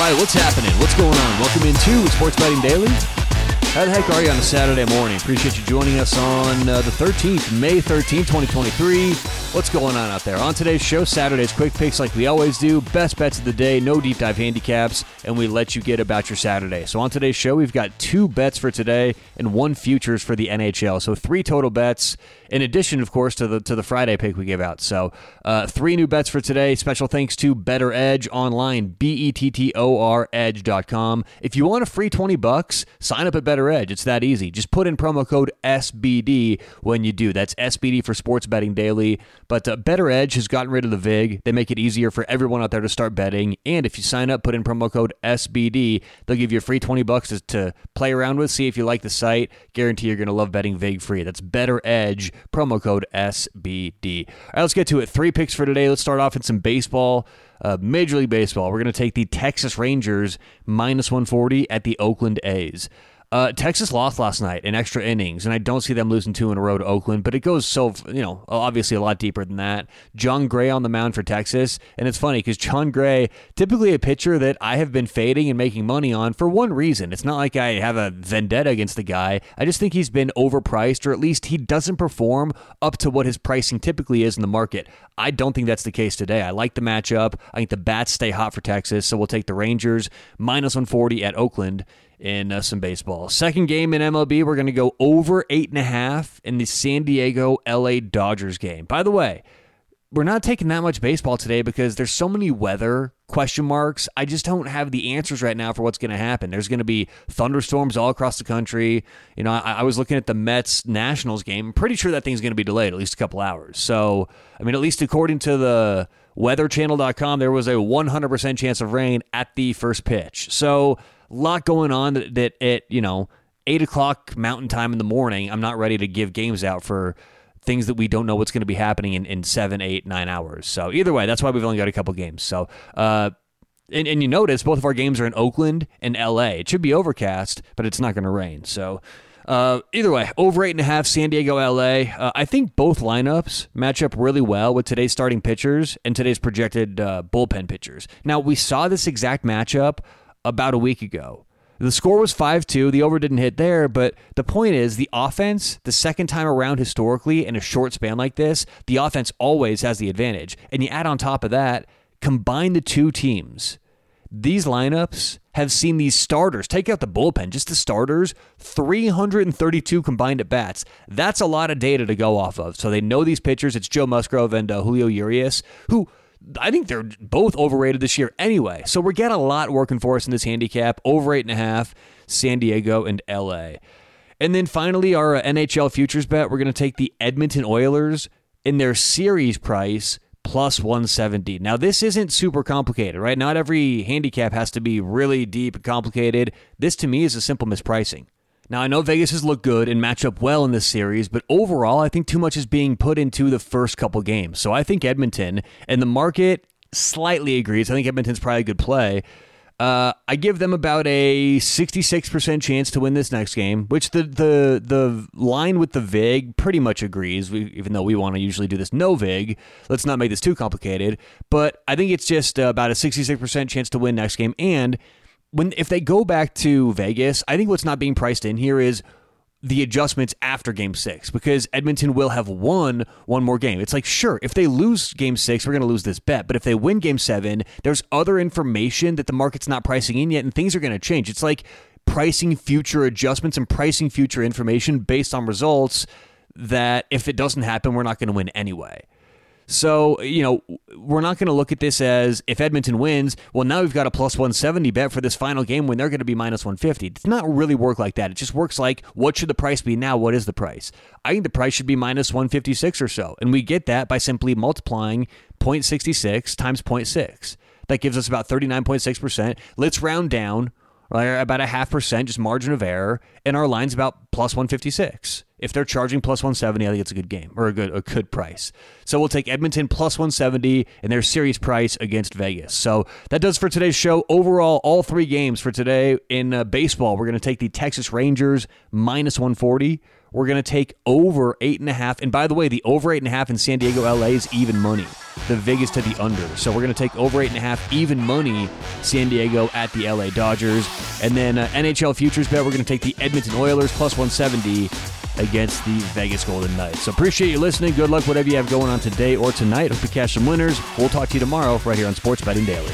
right, what's happening? What's going on? Welcome into Sports Betting Daily. How the heck are you on a Saturday morning? Appreciate you joining us on uh, the 13th, May 13th, 2023. What's going on out there? On today's show, Saturday's quick picks like we always do, best bets of the day, no deep dive handicaps, and we let you get about your Saturday. So on today's show, we've got two bets for today and one futures for the NHL. So three total bets in addition, of course, to the to the Friday pick we gave out. So uh, three new bets for today. Special thanks to BettorEdge online, B E T T O R Edge.com. If you want a free 20 bucks, sign up at Better Edge. It's that easy. Just put in promo code SBD when you do. That's SBD for Sports Betting Daily. But uh, BettorEdge has gotten rid of the VIG. They make it easier for everyone out there to start betting. And if you sign up, put in promo code SBD, they'll give you a free 20 bucks to, to play around with, see if you like the site. Guarantee you're going to love betting VIG free. That's BettorEdge, promo code SBD. All right, let's get to it. Three picks for today. Let's start off in some baseball. Uh, Major League Baseball. We're going to take the Texas Rangers minus 140 at the Oakland A's. Uh, Texas lost last night in extra innings, and I don't see them losing two in a row to Oakland, but it goes so, you know, obviously a lot deeper than that. Jon Gray on the mound for Texas, and it's funny because Jon Gray, typically a pitcher that I have been fading and making money on for one reason. It's not like I have a vendetta against the guy. I just think he's been overpriced, or at least he doesn't perform up to what his pricing typically is in the market. I don't think that's the case today. I like the matchup. I think the bats stay hot for Texas, so we'll take the Rangers minus 140 at Oakland in uh, some baseball. Second game in MLB, we're going to go over eight and a half in the San Diego LA Dodgers game. By the way, we're not taking that much baseball today because there's so many weather question marks. I just don't have the answers right now for what's going to happen. There's going to be thunderstorms all across the country. You know, I, I, was looking at the Mets Nationals game. I'm pretty sure that thing's going to be delayed at least a couple hours. So, I mean, at least according to the weatherchannel.com, there was a 100% chance of rain at the first pitch. So, lot going on that, that at, you know, 8 o'clock mountain time in the morning, I'm not ready to give games out for things that we don't know what's going to be happening in, in seven, eight, nine hours. So either way, that's why we've only got a couple games. So, uh, and, and you notice both of our games are in Oakland and LA. It should be overcast, but it's not going to rain. So, uh, either way, over eight and a half, San Diego, LA. Uh, I think both lineups match up really well with today's starting pitchers and today's projected uh, bullpen pitchers. Now, we saw this exact matchup about a week ago. The score was 5 2. The over didn't hit there, but the point is the offense, the second time around historically in a short span like this, the offense always has the advantage. And you add on top of that, combine the two teams. These lineups have seen these starters take out the bullpen, just the starters, 332 combined at bats. That's a lot of data to go off of. So they know these pitchers. It's Joe Musgrove and uh, Julio Urias, who I think they're both overrated this year anyway. So we're getting a lot working for us in this handicap. Over eight and a half, San Diego and LA. And then finally, our uh, NHL futures bet, we're going to take the Edmonton Oilers in their series price plus 170. Now, this isn't super complicated, right? Not every handicap has to be really deep and complicated. This to me is a simple mispricing. Now, I know Vegas has looked good and match up well in this series, but overall, I think too much is being put into the first couple games. So I think Edmonton and the market slightly agrees. I think Edmonton's probably a good play. Uh, I give them about a 66% chance to win this next game, which the the the line with the VIG pretty much agrees. We, even though we want to usually do this no VIG, let's not make this too complicated. But I think it's just about a 66% chance to win next game, and when if they go back to Vegas, I think what's not being priced in here is the adjustments after game six because Edmonton will have won one more game. It's like, sure, if they lose game six, we're going to lose this bet. But if they win game seven, there's other information that the market's not pricing in yet, and things are going to change. It's like pricing future adjustments and pricing future information based on results that if it doesn't happen, we're not going to win anyway. So, you know, we're not going to look at this as if Edmonton wins, well, now we've got a plus 170 bet for this final game when they're going to be minus 150. It's not really work like that. It just works like what should the price be now? What is the price? I think the price should be minus 156 or so. And we get that by simply multiplying 0.66 times 0.6. That gives us about 39.6%. Let's round down right, about a half percent, just margin of error, and our line's about plus 156. If they're charging plus 170, I think it's a good game or a good a good price. So we'll take Edmonton plus 170 and their series price against Vegas. So that does for today's show. Overall, all three games for today in uh, baseball, we're going to take the Texas Rangers minus 140. we're going to take over eight and a half. And by the way, the over eight and a half in San Diego, LA is even money. The Vegas to the under. So we're going to take over eight and a half even money San Diego at the LA Dodgers. And then uh, NHL futures bet, we're going to take the Edmonton Oilers plus 170 against the Vegas Golden Knights. So appreciate you listening. Good luck, whatever you have going on today or tonight. Hope you catch some winners. We'll talk to you tomorrow right here on Sports Betting Daily.